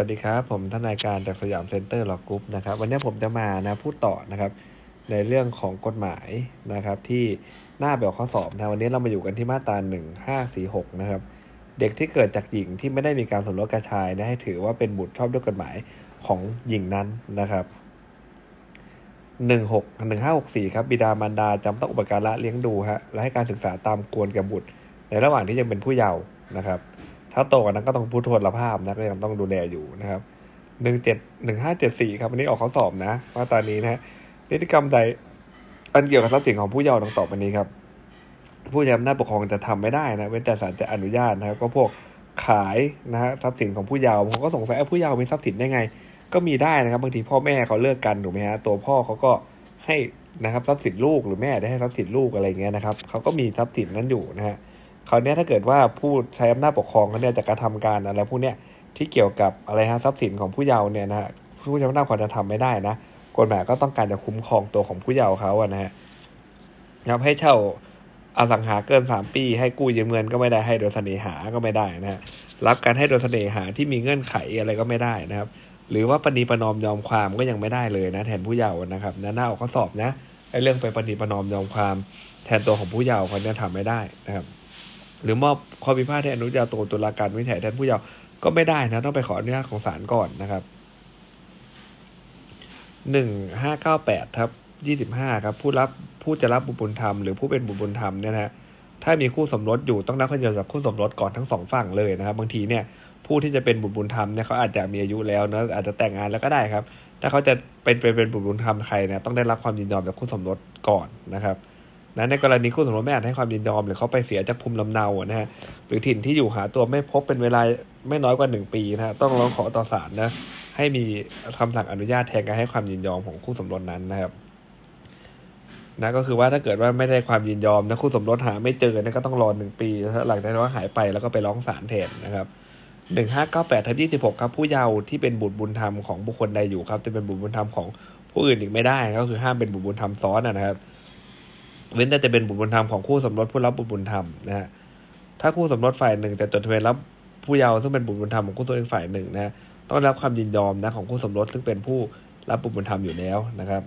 สวัสดีครับ ผมทนายการจาก Siam Center Law Group นะครับ วันนี้ผมจะมานะพูดต่อนะครับ ในเรื่องของกฎหมายนะครับ ที่หน้าแบบข้อสอบนะวันนี้เรามาอยู่กันที่มาตราหนึ่งห้าสี่หกนะครับ เด็กที่เกิดจากหญิงที่ไม่ได้มีการสมรสกับชายนะให้ถือว่าเป็นบุตรชอบด้วยกฎหมายของหญิงนั้นนะครับหนึ่งหกหนึ่งห้าหกสี่ครับบิดามารดาจำต้องอุปการะเลี้ยงดูฮะและให้การศึกษาตามสมควรแก่บุตร ในระหว่างที่ยังเป็นผู้เยาว์นะครับ ถ้าโตกว่านั้นก็ต้องผู้ทวนภาพนะก็ยังต้องดูแลอยู่นะครับหนึ่งเจ็ดหนึ่งห้าเจ็ดสี่ครับอันนี้ออกข้อสอบนะมาตรานี้นะนิติกรรมใดอันเกี่ยวกับทรัพย์สินของผู้เยาว์ดังต่อไปนี้ครับ ผู้ใช้อำนาจปกครองจะทำไม่ได้นะเว้นแต่ศาลจะอนุญาตนะครับก็พวกขายนะฮะทรัพย์สินของผู้เยาว์ผมก็สงสัยผู้เยาว์มีทรัพย์สินได้ไง ก็มีได้นะครับบางทีพ่อแม่เขาเลิกกันถูกไหมฮะตัวพ่อเขาก็ให้นะครับทรัพย์สินลูกหรือแม่ได้ให้ทรัพย์สินลูกอะไรเงี้ยนะครับเขาก็มีทรัพย์สินนั้นอยู่นะฮะ คราวนี้ถ้าเกิดว่าผู้ใช้อำนาจปกครองเขาเนี่ยจะกระทำการอะไรพวกเนี้ยที่เกี่ยวกับอะไรฮะทรัพย์สินของผู้เยาว์เนี่ยนะฮะผู้ใช้อำนาจควรจะทำไม่ได้นะกฎหมายก็ต้องการจะคุ้มครองตัวของผู้เยาว์เขาอะนะฮะนะครับให้เช่าอสังหาเกินสามปี ให้กู้ยืมเงินก็ไม่ได้ให้โดยเสน่หาก็ไม่ได้นะฮะรับการให้โดยเสน่หาที่มีเงื่อนไขอะไรก็ไม่ได้นะครับ หรือว่าปณีประนอมยอมความก็ยังไม่ได้เลยนะ แทนผู้เยาว์นะครับนะหน้าออกข้อสอบนะไอ้เรื่องไปปณีประนอมยอมความ แทนตัวของผู้เยาว์เขาเนี่ยทำไม่ได้นะครับ หรือมอบข้อพิพาทให้อนุญาโตตุลาการวินิจฉัยแทนผู้เยาว์ก็ไม่ได้นะต้องไปขออนุญาตของศาลก่อนนะครับหนึ่งห้าเก้าแปดครับยี่สิบห้าครับผู้รับผู้จะรับบุตรบุญธรรมหรือผู้เป็นบุตรบุญธรรมเนี่ยนะถ้ามีคู่สมรสอยู่ต้องนับพยานจากคู่สมรสก่อนทั้งสองฝั่งเลยนะครับ บางทีเนี่ยผู้ที่จะเป็นบุตรบุญธรรมเนี่ยเขาอาจจะมีอายุแล้วนะอาจจะแต่งงานแล้วก็ได้ครับ ถ้าเขาจะเป็นเป็นเป็นบุตรบุญธรรมใครเนี่ยต้องได้รับความยินยอมจากคู่สมรสก่อนนะครับ นะในกรณีคู่สมรสไม่อาจให้ความยินยอม หรือเขาไปเสียจากภูมิลำเนานะฮะหรือถิ่นที่อยู่หาตัวไม่พบเป็นเวลาไม่น้อยกว่าหนึ่งปีนะฮะต้องร้องขอต่อศาลนะให้มีคำสั่งอนุญาตแทนการให้ความยินยอมของคู่สมรสนั้นนะครับนะก็คือว่าถ้าเกิดว่าไม่ได้ความยินยอมนะคู่สมรสหาไม่เจอเนี่ยก็ต้องรอหนึ่งปีหลังจากนั้นว่าหายไปแล้วก็ไปร้องศาลแทนนะครับหนึ่งห้าเก้าแปดทับยี่สิบหกครับ ผู้เยาว์ที่เป็นบุตรบุญธรรมของบุคคลใดอยู่ครับ จะเป็นบุตรบุญธรรมของผู้อื่นอีกไม่ได้ ก็คือห้ามเป็นบุตรบุญธรรมซ้อนนะครับ เว้นแต่จะเป็นบุตรบุญธรรมของคู่สมรสผู้รับบุตรบุญธรรมนะฮะถ้าคู่สมรสฝ่ายหนึ่งจะจดทะเบียนรับผู้เยาว์ซึ่งเป็นบุตรบุญธรรมของคู่สมรสฝ่ายหนึ่งนะต้องรับความยินยอมนะของคู่สมรสซึ่งเป็นผู้รับบุตรบุญธรรมอยู่แล้วนะครับ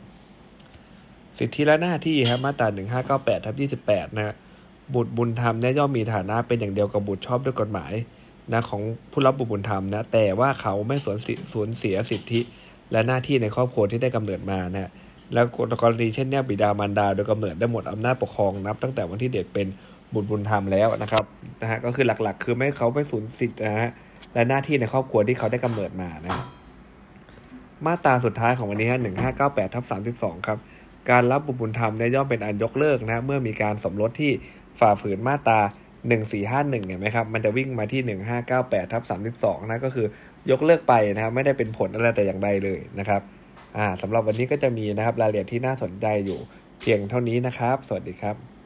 สิทธิและหน้าที่ครับมาตราหนึ่งห้าเก้าแปดทับยี่สิบแปดนะฮะบุตรบุญธรรมเนี่ยย่อมมีฐานะเป็นอย่างเดียวกับบุตรชอบด้วยกฎหมายนะของผู้รับบุตรบุญธรรมนะแต่ว่าเขาไม่สวนสูญเสียสิทธิและหน้าที่ในครอบครัวที่ได้กำเนิดมานะ แล้วกรณีเช่นนี้บิดามารดาโดยกำเนิดได้หมดอำนาจปกครองนับตั้งแต่วันที่เด็กเป็นบุตรบุญธรรมแล้วนะครับนะฮะก็คือหลักๆ คือไม่เขาไม่สูญสิทธินะฮะและหน้าที่ในครอบครัวที่เขาได้กำเนิดมานะมาตราสุดท้ายของวันนี้ฮะหนึ่งห้าเก้าแปดทับสามสิบสองครับ การรับบุตรบุญธรรมเนี่ยย่อมเป็นอันยกเลิกนะเมื่อมีการสมรสที่ฝ่าฝืนมาตราหนึ่งสี่ห้าหนึ่งเห็นไหมครับ มันจะวิ่งมาที่หนึ่งห้าเก้าแปดทับสามสิบสองนะก็คือยกเลิกไปนะครับไม่ได้เป็นผลอะไรแต่อย่างใดเลยนะครับ อ่าสำหรับวันนี้ก็จะมีนะครับรายละเอียดที่น่าสนใจอยู่เพียงเท่านี้นะครับ สวัสดีครับ